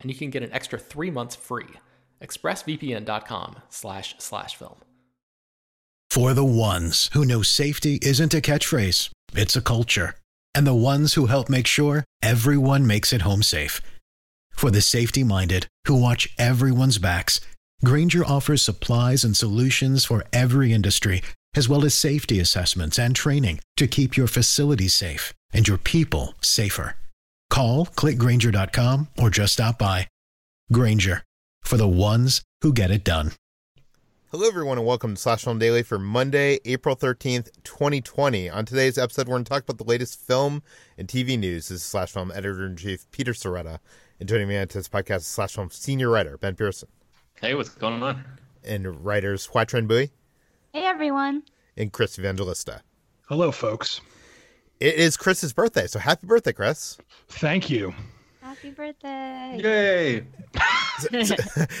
and you can get an extra three months free. ExpressVPN.com slash slash film. For the ones who know safety isn't a catchphrase, it's a culture. And the ones who help make sure everyone makes it home safe. For the safety minded who watch everyone's backs, Grainger offers supplies and solutions for every industry, as well as safety assessments and training to keep your facilities safe and your people safer. Call clickgranger.com or just stop by. Grainger for the ones who get it done. Hello, everyone, and welcome to Slash Film Daily for Monday, April 13th, 2020. On today's episode, we're going to talk about the latest film and TV news. This is Slash Film Editor in Chief Peter Sciretta. And joining me on today's podcast is Slash Film Senior Writer Ben Pearson. Hey, what's going on? And writers Hoai-Tran Bui. Hey, everyone. And Chris Evangelista. Hello, folks. It is Chris's birthday, so happy birthday, Chris. Thank you. Happy birthday. Yay. so,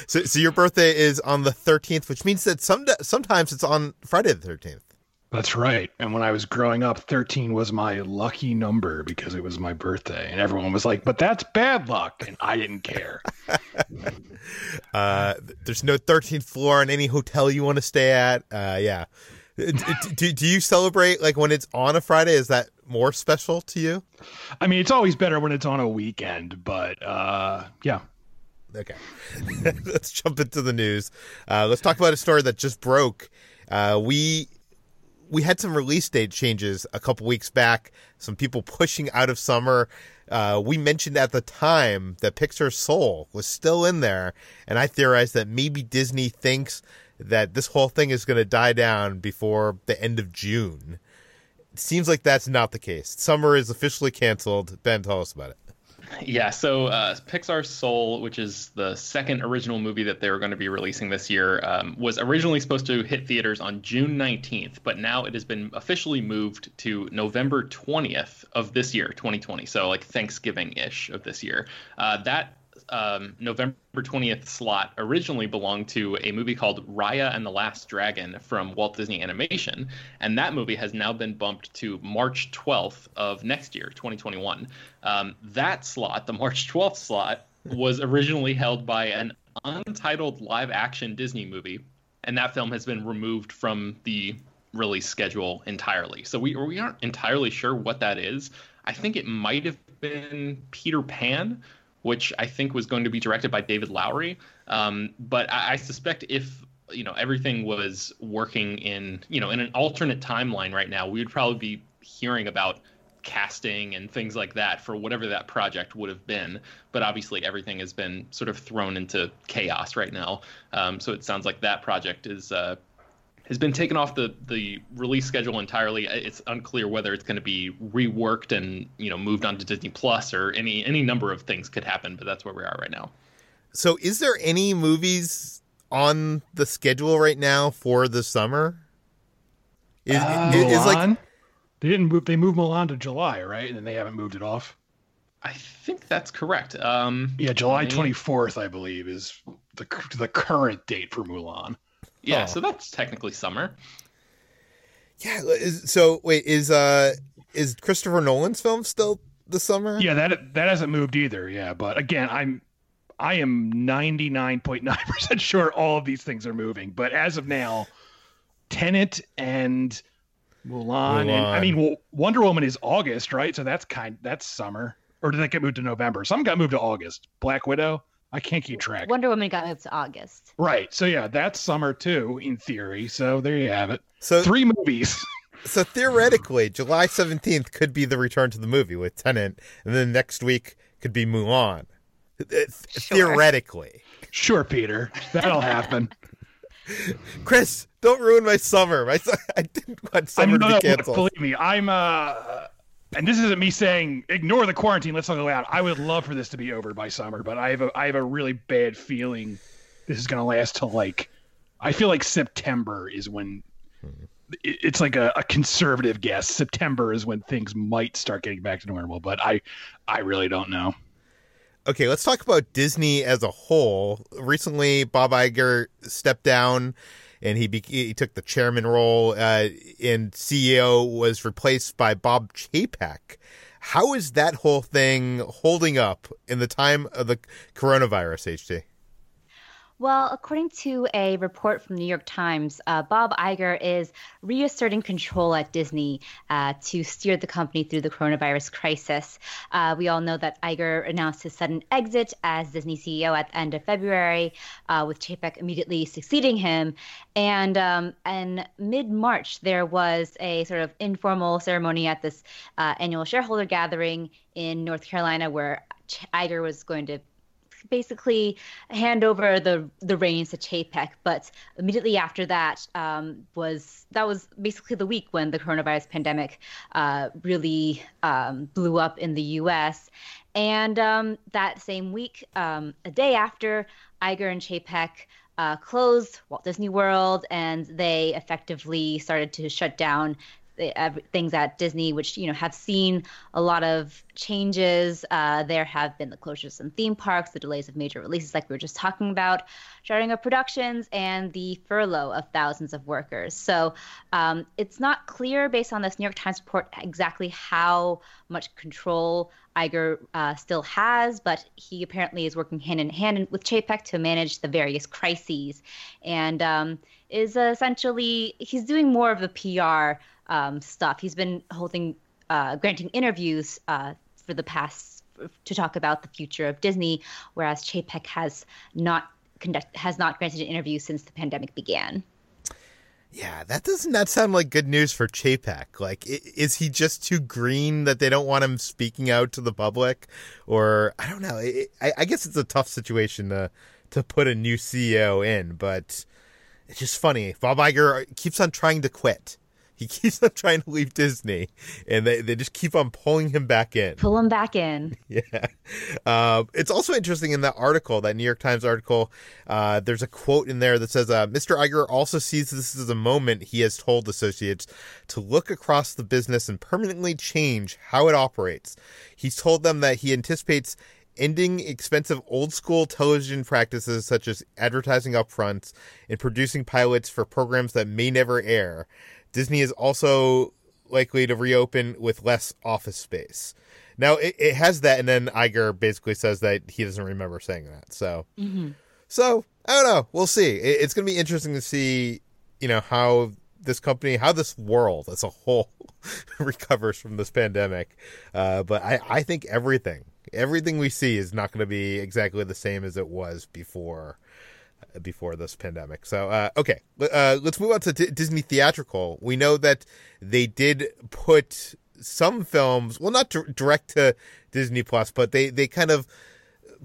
so, so, your birthday is on the 13th, which means that some sometimes it's on Friday the 13th. That's right. And when I was growing up, 13 was my lucky number because it was my birthday. And everyone was like, but that's bad luck. And I didn't care. uh, there's no 13th floor in any hotel you want to stay at. Uh, yeah. do, do you celebrate like when it's on a Friday? Is that more special to you? I mean, it's always better when it's on a weekend, but uh, yeah. Okay, let's jump into the news. Uh, let's talk about a story that just broke. Uh, we we had some release date changes a couple weeks back. Some people pushing out of summer. Uh, we mentioned at the time that Pixar Soul was still in there, and I theorized that maybe Disney thinks that this whole thing is going to die down before the end of June. It seems like that's not the case. Summer is officially canceled. Ben, tell us about it. Yeah, so uh, Pixar's Soul, which is the second original movie that they were going to be releasing this year, um, was originally supposed to hit theaters on June 19th, but now it has been officially moved to November 20th of this year, 2020. So, like Thanksgiving ish of this year. Uh, that um, November 20th slot originally belonged to a movie called Raya and the Last Dragon from Walt Disney Animation, and that movie has now been bumped to March 12th of next year, 2021. Um, that slot, the March 12th slot, was originally held by an untitled live action Disney movie, and that film has been removed from the release schedule entirely. So we we aren't entirely sure what that is. I think it might have been Peter Pan, which I think was going to be directed by David Lowery. Um, but I, I, suspect if you know everything was working in you know in an alternate timeline right now, we would probably be hearing about casting and things like that for whatever that project would have been. But obviously, everything has been sort of thrown into chaos right now. Um, so it sounds like that project is uh, has been taken off the the release schedule entirely. It's unclear whether it's going to be reworked and you know moved on to Disney Plus or any any number of things could happen. But that's where we are right now. So, is there any movies on the schedule right now for the summer? Is, uh, is, is like they didn't move? They moved Mulan to July, right? And then they haven't moved it off. I think that's correct. Um, yeah, July twenty fourth, I believe, is the the current date for Mulan. Yeah, oh. so that's technically summer. Yeah. Is, so wait, is uh is Christopher Nolan's film still the summer? Yeah, that that hasn't moved either. Yeah, but again, I'm I am 99.9% sure all of these things are moving. But as of now, Tenet and Mulan, and I mean well, Wonder Woman is August, right? So that's kind that's summer. Or did that get moved to November? Some got moved to August. Black Widow, I can't keep track. Wonder Woman got moved to August. Right. So yeah, that's summer too, in theory. So there you have it. So Three movies. so theoretically, July seventeenth could be the return to the movie with Tenet, and then next week could be Mulan. Uh, Theoretically, sure, Peter. That'll happen. Chris, don't ruin my summer. My I didn't want summer I'm, to no, be canceled. believe me, I'm uh and this isn't me saying ignore the quarantine, let's all go out. I would love for this to be over by summer, but I have a I have a really bad feeling this is gonna last till like I feel like September is when it- it's like a, a conservative guess. September is when things might start getting back to normal, but I I really don't know. Okay, let's talk about Disney as a whole. Recently, Bob Iger stepped down, and he be- he took the chairman role, uh, and CEO was replaced by Bob Chapek. How is that whole thing holding up in the time of the coronavirus, HT? Well, according to a report from the New York Times, uh, Bob Iger is reasserting control at Disney uh, to steer the company through the coronavirus crisis. Uh, we all know that Iger announced his sudden exit as Disney CEO at the end of February, uh, with Chapek immediately succeeding him. And um, in mid March, there was a sort of informal ceremony at this uh, annual shareholder gathering in North Carolina where Iger was going to basically hand over the the reins to Chapek. But immediately after that um, was that was basically the week when the coronavirus pandemic uh, really um, blew up in the U.S. And um, that same week, um, a day after, Iger and Chapek uh, closed Walt Disney World, and they effectively started to shut down things at Disney, which you know have seen a lot of changes. Uh, there have been the closures some theme parks, the delays of major releases, like we were just talking about, shutting of productions, and the furlough of thousands of workers. So um, it's not clear, based on this New York Times report, exactly how much control Iger uh, still has, but he apparently is working hand in hand with Chapek to manage the various crises, and um, is essentially he's doing more of the PR um, stuff. He's been holding, uh, granting interviews uh, for the past to talk about the future of Disney, whereas Chapek has not conduct has not granted an interview since the pandemic began. Yeah, that does not that sound like good news for Chapek. Like, is he just too green that they don't want him speaking out to the public, or I don't know. I, I- I guess it's a tough situation to to put a new CEO in, but it's just funny. Bob Iger keeps on trying to quit. He keeps on trying to leave Disney, and they, they just keep on pulling him back in. Pull him back in. Yeah. Uh, it's also interesting in that article, that New York Times article, uh, there's a quote in there that says, uh, Mr. Iger also sees this as a moment he has told associates to look across the business and permanently change how it operates. He's told them that he anticipates ending expensive old school television practices such as advertising upfronts and producing pilots for programs that may never air. Disney is also likely to reopen with less office space. Now it, it has that, and then Iger basically says that he doesn't remember saying that. So, so I don't know. We'll see. It, it's going to be interesting to see, you know, how this company, how this world as a whole recovers from this pandemic. Uh, but I, I think everything, everything we see is not going to be exactly the same as it was before before this pandemic. So, uh, okay, uh, let's move on to D- Disney theatrical. We know that they did put some films, well, not dir- direct to Disney Plus, but they they kind of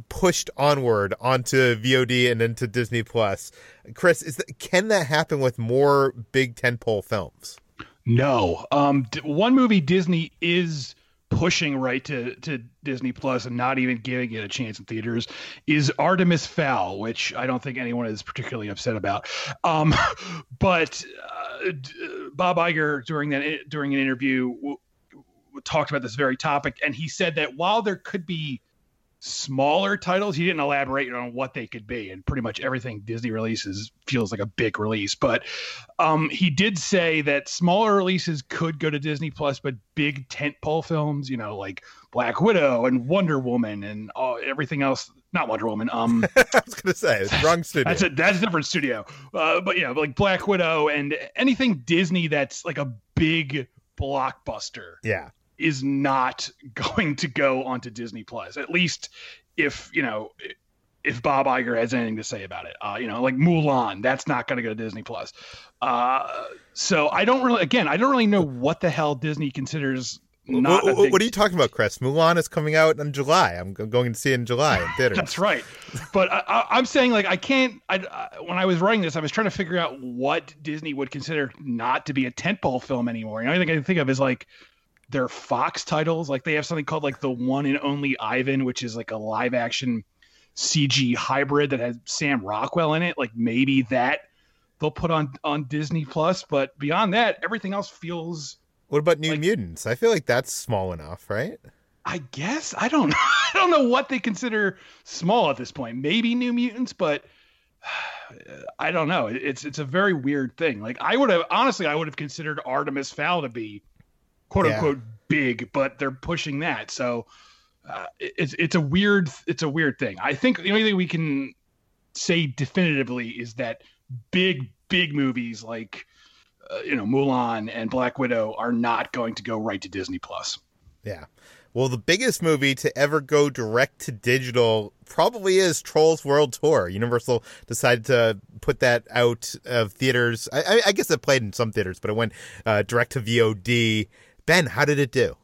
pushed onward onto VOD and into Disney Plus. Chris, is can that happen with more big tentpole films? No. Um, d- one movie Disney is pushing right to, to Disney Plus and not even giving it a chance in theaters is Artemis Fowl, which I don't think anyone is particularly upset about. Um, but uh, Bob Iger during that during an interview w- w- talked about this very topic, and he said that while there could be smaller titles. He didn't elaborate on what they could be, and pretty much everything Disney releases feels like a big release. But um, he did say that smaller releases could go to Disney Plus, but big tentpole films, you know, like Black Widow and Wonder Woman and uh, everything else. Not Wonder Woman. Um, I was gonna say it's wrong studio. that's a that's a different studio. Uh, but yeah, like Black Widow and anything Disney that's like a big blockbuster yeah. Is not going to go onto Disney Plus. At least if you know if Bob Iger has anything to say about it. Uh, you know, like Mulan, that's not going to go to Disney Plus. Uh, so I don't really, again, I don't really know what the hell Disney considers. Not what, big what are you talking about, Chris? Mulan is coming out in July. I'm going to see it in July in theaters. That's right. But I, I, I'm saying, like, I can't. I, I, when I was writing this, I was trying to figure out what Disney would consider not to be a tentpole film anymore. The only thing I can think of is like their Fox titles. Like they have something called like the One and Only Ivan, which is like a live action CG hybrid that has Sam Rockwell in it. Like maybe that they'll put on on Disney Plus. But beyond that, everything else feels. What about New Like- Mutants? I feel like that's small enough, right? I guess I don't. I don't know what they consider small at this point. Maybe New Mutants, but I don't know. It's it's a very weird thing. Like I would have honestly, I would have considered Artemis Fowl to be quote Yeah. unquote big, but they're pushing that. So uh, it's it's a weird it's a weird thing. I think the only thing we can say definitively is that big big movies like uh, you know Mulan and Black Widow are not going to go right to Disney Plus. Yeah. Well, the biggest movie to ever go direct to digital probably is Trolls World Tour. Universal decided to put that out of theaters. I, I, I guess it played in some theaters, but it went uh, direct to VOD. Ben, how did it do?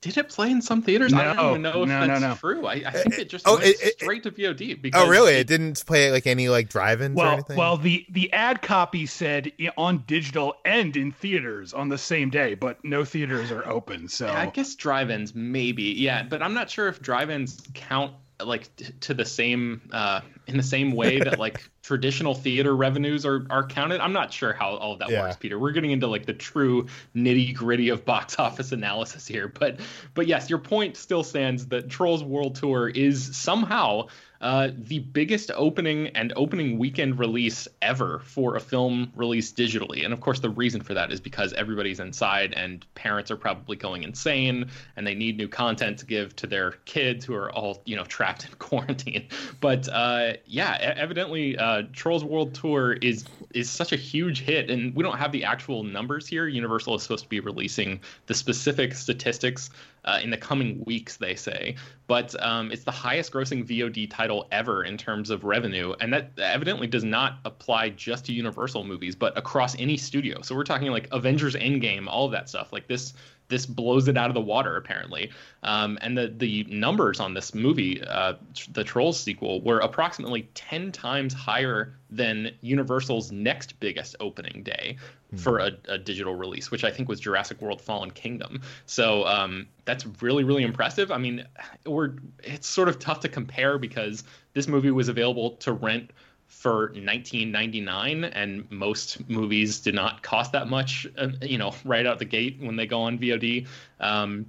Did it play in some theaters? I don't even know if no, no, that's no. true. I, I uh, think it just oh, went it- it- straight to VOD. Oh, because Oh, really? It didn't play like any like drive-ins or Well, anything. well, the the ad copy said on digital and in theaters on the same day, but no theaters are open. So I guess drive-ins maybe, yeah, but I'm not sure if drive-ins count like t- to the same uh, in the same way that like traditional theater revenues are are counted. I'm not sure how all of that Yeah. works, Peter. We're getting into like the true nitty gritty of box office analysis here, but but yes, your point still stands that Trolls World Tour is somehow uh, the biggest opening and opening weekend release ever for a film released digitally. And of course, the reason for that is because everybody's inside and parents are probably going insane and they need new content to give to their kids who are all, you know, trapped in quarantine. But uh, yeah, evidently, uh, Trolls World Tour is is such a huge hit, and we don't have the actual numbers here. Universal is supposed to be releasing the specific statistics uh, in the coming weeks, they say. But um, it's the highest grossing VOD title ever in terms of revenue. And that evidently does not apply just to Universal movies, but across any studio. So we're talking like Avengers Endgame, all of that stuff. Like this. This blows it out of the water, apparently. Um, and the the numbers on this movie, uh, the Trolls sequel, were approximately ten times higher than Universal's next biggest opening day for a, a digital release, which I think was Jurassic World: Fallen Kingdom. So um, that's really really impressive. I mean, we're it's sort of tough to compare because this movie was available to rent for 19.99 and most movies do not cost that much uh, you know right out the gate when they go on VOD um,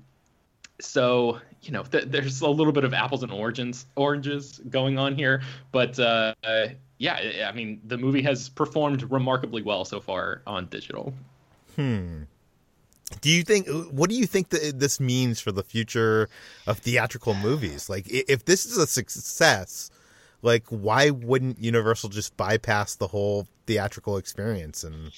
so you know th- there's a little bit of apples and oranges oranges going on here but uh, yeah I mean the movie has performed remarkably well so far on digital Hmm. do you think? What do you think that this means for the future of theatrical movies? Like, if this is a success, like, why wouldn't Universal just bypass the whole theatrical experience and?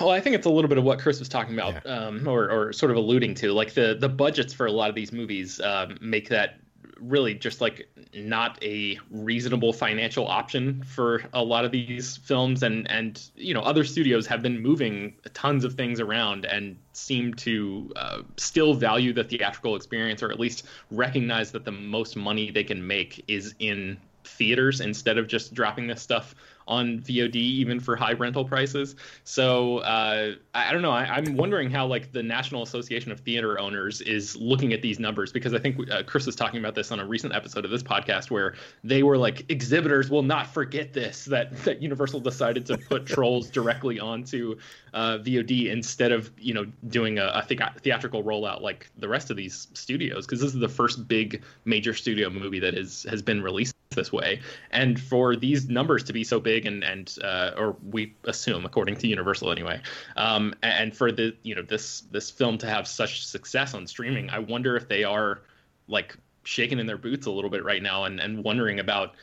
Well, I think it's a little bit of what Chris was talking about, um, or, or sort of alluding to. Like the the budgets for a lot of these movies um, make that really just like not a reasonable financial option for a lot of these films, and and you know other studios have been moving tons of things around and seem to uh, still value the theatrical experience, or at least recognize that the most money they can make is in theaters instead of just dropping this stuff on VOD even for high rental prices. So uh, I, I, don't know. I, am wondering how like the National Association of Theater Owners is looking at these numbers because I think uh, Chris was talking about this on a recent episode of this podcast where they were like exhibitors will not forget this that that Universal decided to put Trolls directly onto uh, VOD instead of you know doing a, a the- theatrical rollout like the rest of these studios because this is the first big major studio movie that is has been released this way. And for these numbers to be so big and and uh, or we assume according to universal anyway um, and for the you know this this film to have such success on streaming i wonder if they are like shaking in their boots a little bit right now and and wondering about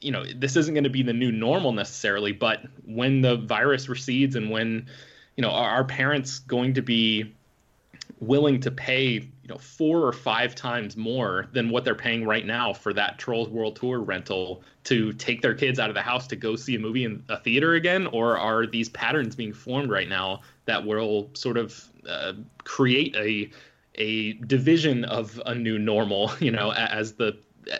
you know this isn't going to be the new normal necessarily but when the virus recedes and when you know are our parents going to be willing to pay you know four or five times more than what they're paying right now for that Trolls World Tour rental to take their kids out of the house to go see a movie in a theater again, or are these patterns being formed right now that will sort of uh, create a a division of a new normal, you know, as the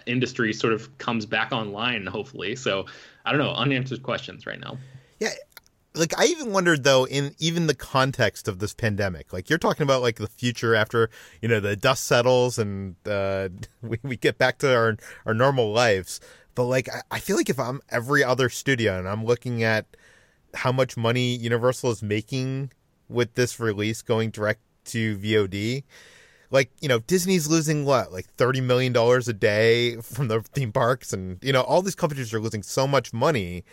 industry sort of comes back online, hopefully. So I don't know, unanswered questions right now. Yeah, like I even wondered though in even the context of this pandemic. Like you're talking about like the future after, you know, the dust settles and uh we, we get back to our our normal lives. But like I, I feel like if I'm every other studio and I'm looking at how much money Universal is making with this release going direct to VOD, like you know Disney's losing what like 30 million dollars a day from the theme parks and you know all these companies are losing so much money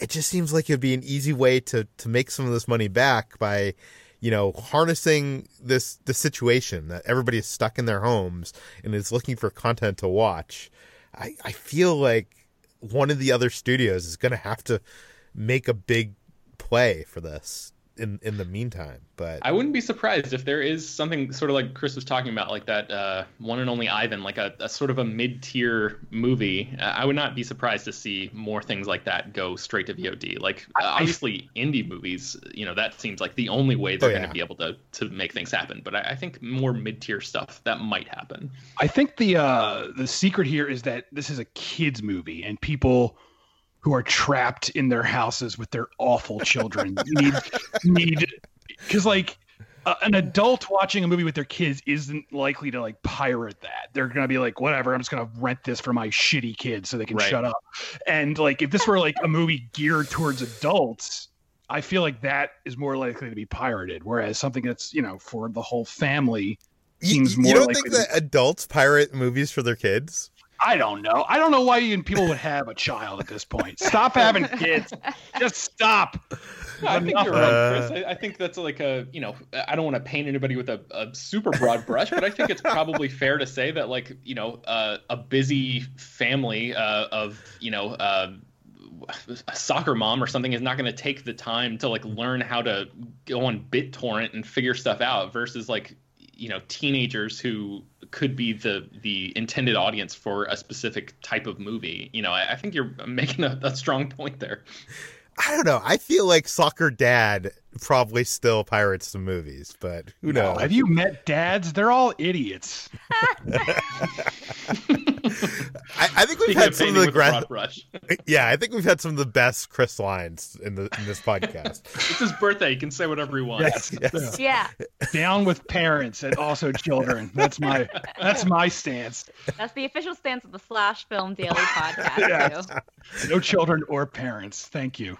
it just seems like it'd be an easy way to to make some of this money back by you know harnessing this the situation that everybody is stuck in their homes and is looking for content to watch. I i feel like one of the other studios is going to have to make a big play for this in in the meantime. But I wouldn't be surprised if there is something sort of like Chris was talking about, like that uh, one and only Ivan, like a, a sort of a mid tier movie. Uh, I would not be surprised to see more things like that go straight to VOD. Like uh, obviously indie movies, you know, that seems like the only way they're oh, yeah. going to be able to to make things happen. But I, I think more mid tier stuff that might happen. I think the uh, the secret here is that this is a kids movie and people who are trapped in their houses with their awful children need need because like uh, an adult watching a movie with their kids isn't likely to like pirate that. They're gonna be like, whatever, I'm just gonna rent this for my shitty kids so they can right. shut up. And like, if this were like a movie geared towards adults, I feel like that is more likely to be pirated. Whereas something that's you know for the whole family seems you, more. You don't think that adults pirate movies for their kids? I don't know. I don't know why even people would have a child at this point. Stop having kids. Just stop. No, I think you're right, Chris. I, I, think that's like a, you know, I don't want to paint anybody with a, a super broad brush, but I think it's probably fair to say that, like, you know, uh, a busy family uh, of, you know, uh, a soccer mom or something is not going to take the time to like learn how to go on BitTorrent and figure stuff out versus like you know teenagers who could be the the intended audience for a specific type of movie. You know, I, I think you're making a, a, strong point there. I don't know. I feel like Soccer Dad probably still pirates some movies, but who knows? have you met dads? They're all idiots. I, I, think we've Speaking had some of the gra- rush. yeah, I think we've had some of the best Chris lines in the in this podcast. it's his birthday; he can say whatever he wants. Yes, yes. Yeah. Down with parents and also children. That's my that's my stance. That's the official stance of the Slash Film Daily podcast. yes. No children or parents. Thank you.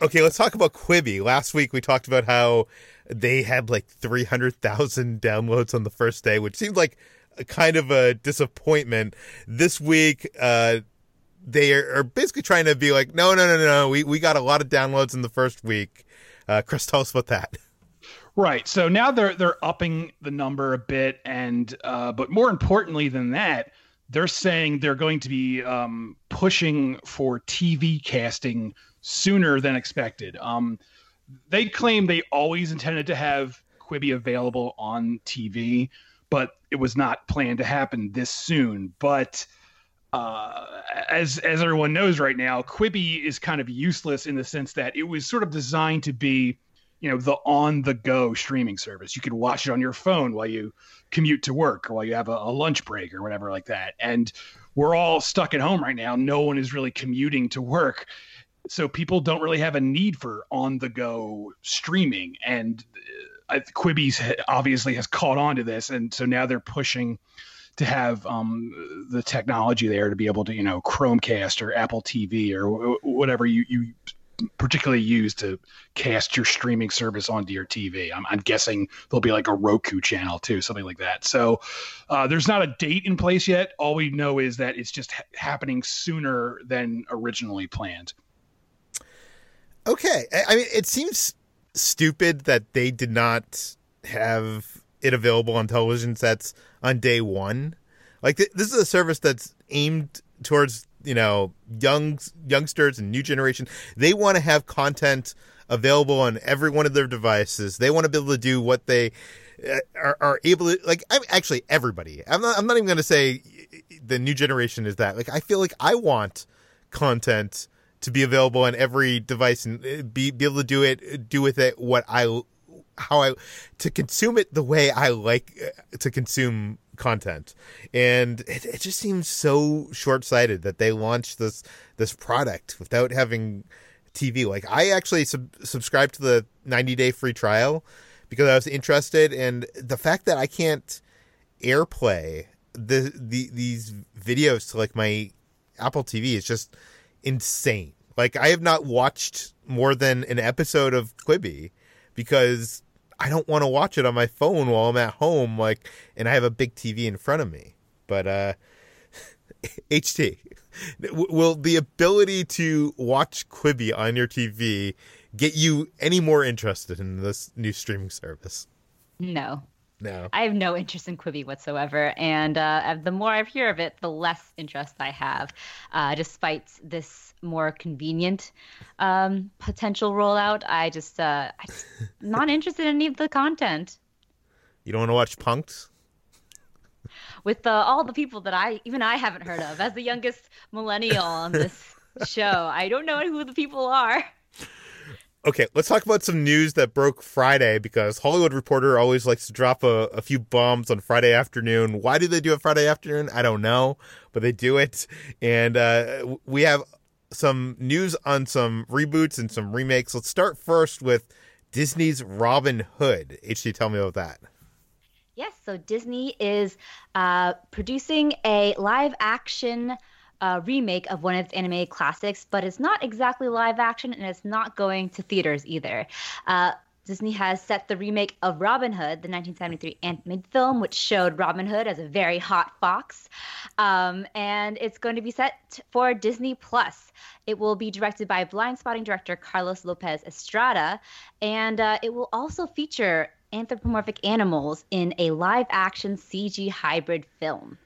Okay, let's talk about Quibi. Last week we talked about how they had like 300,000 downloads on the first day, which seemed like a kind of a disappointment. This week, uh, they are basically trying to be like, no, no, no, no, we, we got a lot of downloads in the first week. Uh, Chris, tell us about that. Right. So now they're they're upping the number a bit, and uh, but more importantly than that, they're saying they're going to be um, pushing for TV casting sooner than expected. Um, they claim they always intended to have Quibi available on TV, but it was not planned to happen this soon. But uh, as as everyone knows right now, Quibi is kind of useless in the sense that it was sort of designed to be you know the on the go streaming service. You could watch it on your phone while you commute to work or while you have a, a lunch break or whatever like that. And we're all stuck at home right now. No one is really commuting to work. So people don't really have a need for on the go streaming. And uh, Quibi's obviously has caught on to this. And so now they're pushing to have um, the technology there to be able to, you know, Chromecast or Apple TV or whatever you, you particularly use to cast your streaming service onto your TV. I'm, I'm, guessing there'll be like a Roku channel too, something like that. So uh, there's not a date in place yet. All we know is that it's just ha- happening sooner than originally planned. Okay. I mean, it seems stupid that they did not have it available on television sets on day one. Like th- this is a service that's aimed towards you know young youngsters and new generation. They want to have content available on every one of their devices. They want to be able to do what they uh, are, are able to like. I'm actually everybody. I'm not. I'm not even going to say the new generation is that. Like I feel like I want content to be available on every device and uh, be be able to do it do with it what I how I to consume it the way I like uh, to consume content. And it, it just seems so short sighted that they launched this this product without having TV. Like I actually sub- subscribed to the 90 day free trial because I was interested, and the fact that I can't AirPlay the, the these videos to like my Apple TV is just insane. Like I have not watched more than an episode of Quibi because I don't want to watch it on my phone while I'm at home, like, and I have a big TV in front of me. But uh, HT, will the ability to watch Quibi on your TV get you any more interested in this new streaming service? No. No. I have no interest in Quibi whatsoever. And uh, the more I hear of it, the less interest I have, uh, despite this more convenient um, potential rollout. I just, uh, I'm just not interested in any of the content. You don't want to watch Punk'd? With the, all the people that I, even I haven't heard of, as the youngest millennial on this show, I don't know who the people are. Okay, let's talk about some news that broke Friday because Hollywood Reporter always likes to drop a, a, few bombs on Friday afternoon. Why do they do it Friday afternoon? I don't know, but they do it. And uh, we have some news on some reboots and some remakes. Let's start first with Disney's Robin Hood. HT, tell me about that. Yes, so Disney is uh, producing a live action uh, remake of one of its animated classics, but it's not exactly live action and it's not going to theaters either. Uh, Disney has set the remake of Robin Hood, the 1973 animated film, which showed Robin Hood as a very hot fox. Um, and it's going to be set for Disney Plus. It will be directed by Blindspotting director Carlos Lopez Estrada, and uh, it will also feature anthropomorphic animals in a live action CG hybrid film.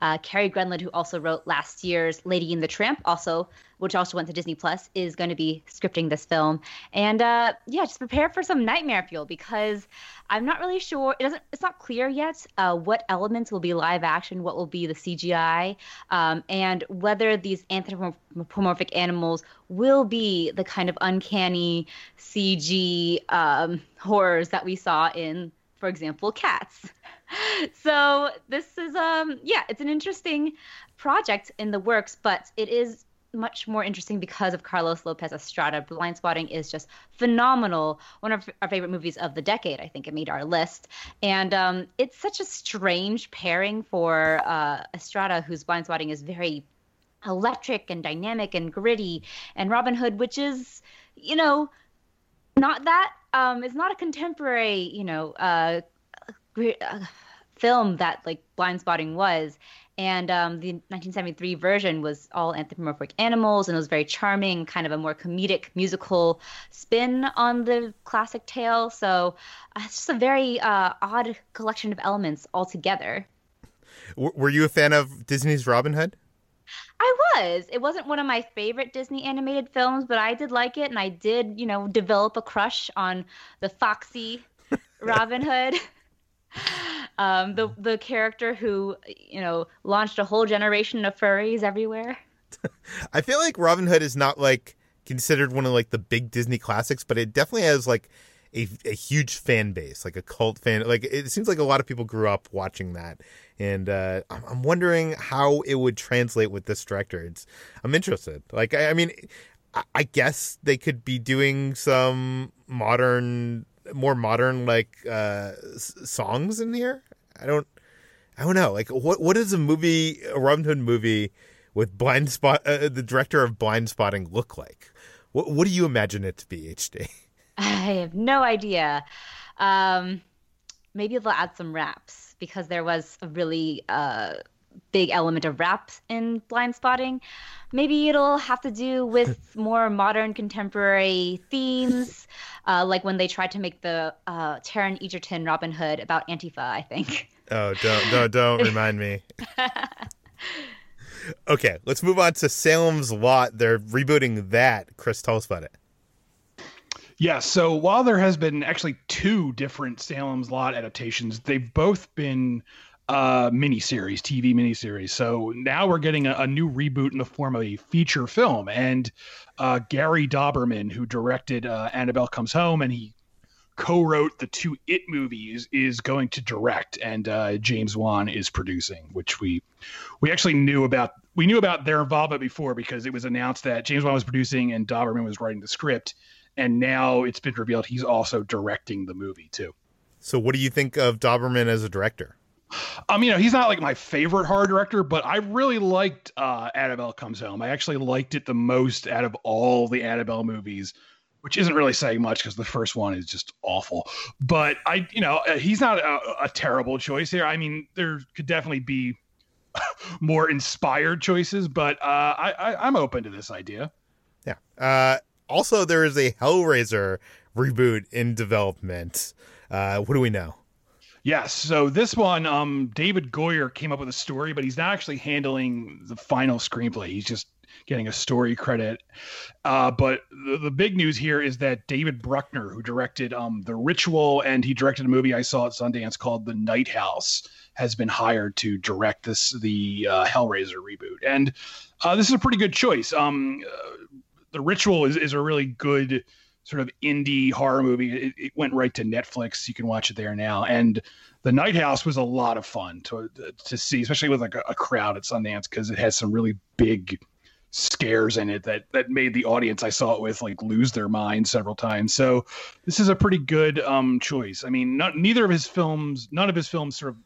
Uh, Kari Granlund, who also wrote last year's Lady and the Tramp, also which also went to Disney Plus, is going to be scripting this film. And uh, yeah, just prepare for some nightmare fuel because I'm not really sure. It doesn't. It's not clear yet uh, what elements will be live action, what will be the CGI, um, and whether these anthropomorphic animals will be the kind of uncanny CG um, horrors that we saw in, for example, Cats. so this is um yeah, it's an interesting project in the works, but it is much more interesting because of Carlos Lopez Estrada. Blindspotting is just phenomenal. One of our favorite movies of the decade. I think it made our list. And um, it's such a strange pairing for uh, Estrada, whose Blindspotting is very electric and dynamic and gritty, and Robin Hood, which is, you know, not that. Um, it's not a contemporary, you know, uh, uh, film that like Blindspotting was and um, the 1973 version was all anthropomorphic animals and it was very charming kind of a more comedic musical spin on the classic tale so uh, it's just a very uh, odd collection of elements altogether w- were you a fan of disney's robin hood I was. It wasn't one of my favorite Disney animated films, but I did like it, and I did, you know, develop a crush on the foxy Robin Hood. um, the the character who you know launched a whole generation of furries everywhere. I feel like Robin Hood is not like considered one of like the big Disney classics, but it definitely has like a, a huge fan base, like a cult fan. Like it seems like a lot of people grew up watching that, and uh, I'm wondering how it would translate with this director. It's I'm interested. Like I, I mean, I guess they could be doing some modern, more modern like uh, songs in here. I don't, I don't know. Like what what is a movie, a Robin Hood movie with blind spot, uh, the director of Blindspotting look like? What what do you imagine it to be, HT? I have no idea. Um, maybe they'll add some raps because there was a really uh, big element of rap in Blindspotting. Maybe it'll have to do with more modern contemporary themes, uh, like when they tried to make the uh, Taron Egerton Robin Hood about Antifa, I think. Oh, don't don't don't remind me. okay, let's move on to Salem's Lot. They're rebooting that. Chris, tell us about it. Yeah, so while there has been actually two different Salem's Lot adaptations, they've both been uh, miniseries, TV miniseries. So now we're getting a, a, new reboot in the form of a feature film. And uh, Gary Dauberman, who directed uh, Annabelle Comes Home and he co-wrote the two It movies, is going to direct, and uh, James Wan is producing, which we we actually knew about. We knew about their involvement before because it was announced that James Wan was producing and Dauberman was writing the script and now it's been revealed he's also directing the movie too. So, what do you think of Dauberman as a director? Um, you know, he's not like my favorite horror director, but I really liked uh, Annabelle Comes Home. I actually liked it the most out of all the Annabelle movies, which isn't really saying much because the first one is just awful. But I, you know, uh, he's not a, a terrible choice here. I mean, there could definitely be more inspired choices, but uh, I, I, I'm open to this idea. Yeah. Uh, also, there is a Hellraiser reboot in development. Uh, what do we know? Yes. So this one, um, David Goyer came up with a story, but he's not actually handling the final screenplay. He's just getting a story credit. Uh, but the, the, big news here is that David Bruckner, who directed um, The Ritual and he directed a movie I saw at Sundance called The Night House, has been hired to direct this the uh, Hellraiser reboot. And uh, this is a pretty good choice. Um, the Ritual is, is a really good sort of indie horror movie. It, it, went right to Netflix. You can watch it there now. And The Night House was a lot of fun to to see, especially with like a, a crowd at Sundance because it has some really big scares in it that that made the audience I saw it with like lose their mind several times. So this is a pretty good um, choice. I mean, not, neither of his films, none of his films sort of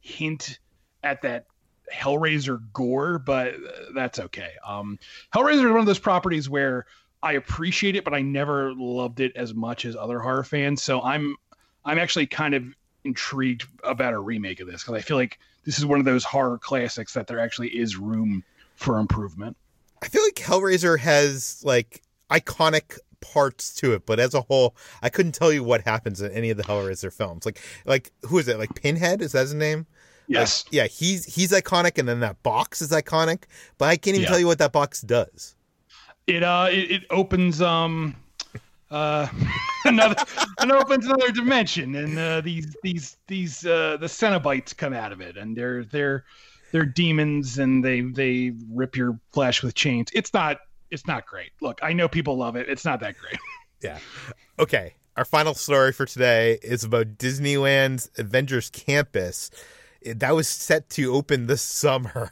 hint at that Hellraiser gore, but that's okay. Um, Hellraiser is one of those properties where I appreciate it, but I never loved it as much as other horror fans. So I'm I'm actually kind of intrigued about a remake of this because I feel like this is one of those horror classics that there actually is room for improvement. I feel like Hellraiser has like iconic parts to it, but as a whole, I couldn't tell you what happens in any of the Hellraiser films. Like, like who is it? Like Pinhead is that his name? Yes. Like, yeah, he's he's iconic, and then that box is iconic. But I can't even yeah. tell you what that box does. It uh, it, it opens um, uh, another it opens another dimension, and uh, these these these uh, the Cenobites come out of it, and they're they're they're demons, and they they rip your flesh with chains. It's not it's not great. Look, I know people love it. It's not that great. yeah. Okay. Our final story for today is about Disneyland's Avengers Campus that was set to open this summer.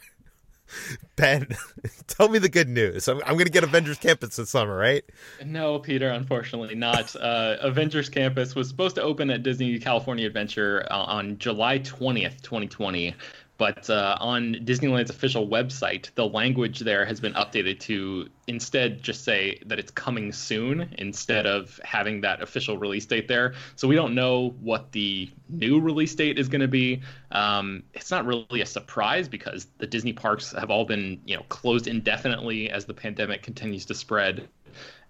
Ben, tell me the good news. I'm, I'm going to get Avengers Campus this summer, right? No, Peter, unfortunately not. Uh, Avengers Campus was supposed to open at Disney California Adventure uh, on July 20th, 2020. But uh, on Disneyland's official website, the language there has been updated to instead just say that it's coming soon instead of having that official release date there. So we don't know what the new release date is going to be. Um, it's not really a surprise because the Disney parks have all been, you know, closed indefinitely as the pandemic continues to spread.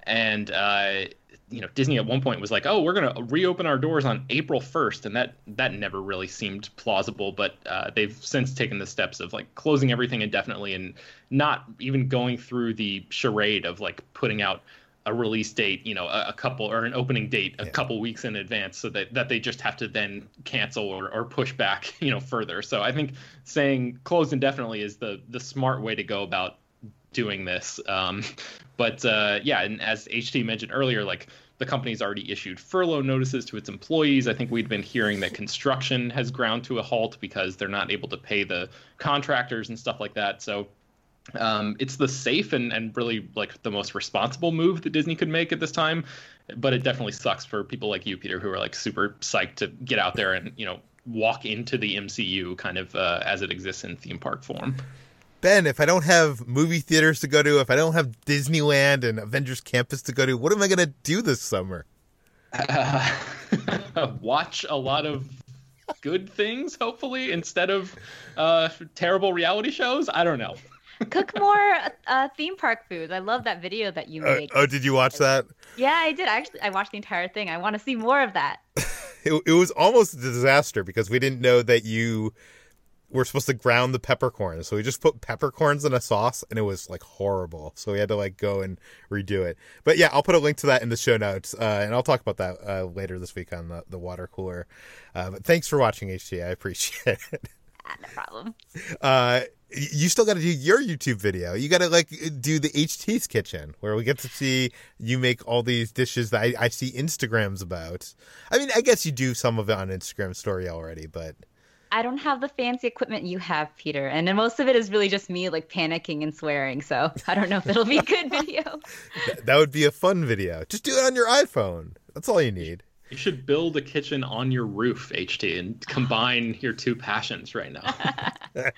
And uh, you know Disney at one point was like, "Oh, we're going to reopen our doors on April 1st," and that that never really seemed plausible. But uh, they've since taken the steps of like closing everything indefinitely and not even going through the charade of like putting out a release date, you know, a, a couple or an opening date a yeah. couple weeks in advance, so that that they just have to then cancel or, or push back, you know, further. So I think saying closed indefinitely is the the smart way to go about doing this. Um, but uh, yeah, and as HT mentioned earlier, like the company's already issued furlough notices to its employees. I think we'd been hearing that construction has ground to a halt because they're not able to pay the contractors and stuff like that. So um, it's the safe and, and really like the most responsible move that Disney could make at this time. But it definitely sucks for people like you, Peter, who are like super psyched to get out there and, you know, walk into the MCU kind of uh, as it exists in theme park form. Ben, if I don't have movie theaters to go to, if I don't have Disneyland and Avengers Campus to go to, what am I going to do this summer? Uh, watch a lot of good things, hopefully, instead of uh, terrible reality shows. I don't know. Cook more uh, theme park foods. I love that video that you Uh, made. oh, did you watch that? yeah, I did. Actually, I watched the entire thing. I want to see more of that. It, it was almost a disaster because we didn't know that you were supposed to ground the peppercorns. So we just put peppercorns in a sauce and it was like horrible. So we had to like go and redo it. But yeah, I'll put a link to that in the show notes. Uh, and I'll talk about that uh, later this week on the, the water cooler. Uh, but thanks for watching HT. I appreciate it. Ah, no problem. Uh, you still got to do your YouTube video. You got to like do the HT's kitchen where we get to see you make all these dishes that I, I see Instagrams about. I mean, I guess you do some of it on Instagram story already, but I don't have the fancy equipment you have, Peter, and then most of it is really just me like panicking and swearing. So I don't know if it'll be a good video. that would be a fun video. Just do it on your iPhone. That's all you need. You should build a kitchen on your roof, HT, and combine your two passions right now.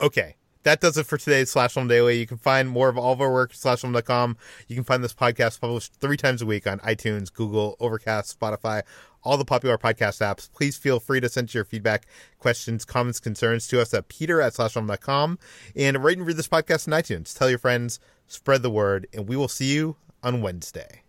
Okay. That does it for today's Slash Film Daily. You can find more of all of our work at slashfilm.com. You can find this podcast published three times a week on iTunes, Google, Overcast, Spotify, all the popular podcast apps. Please feel free to send your feedback, questions, comments, concerns to us at peter at slashfilm.com and rate and read this podcast on iTunes. Tell your friends, spread the word, and we will see you on Wednesday.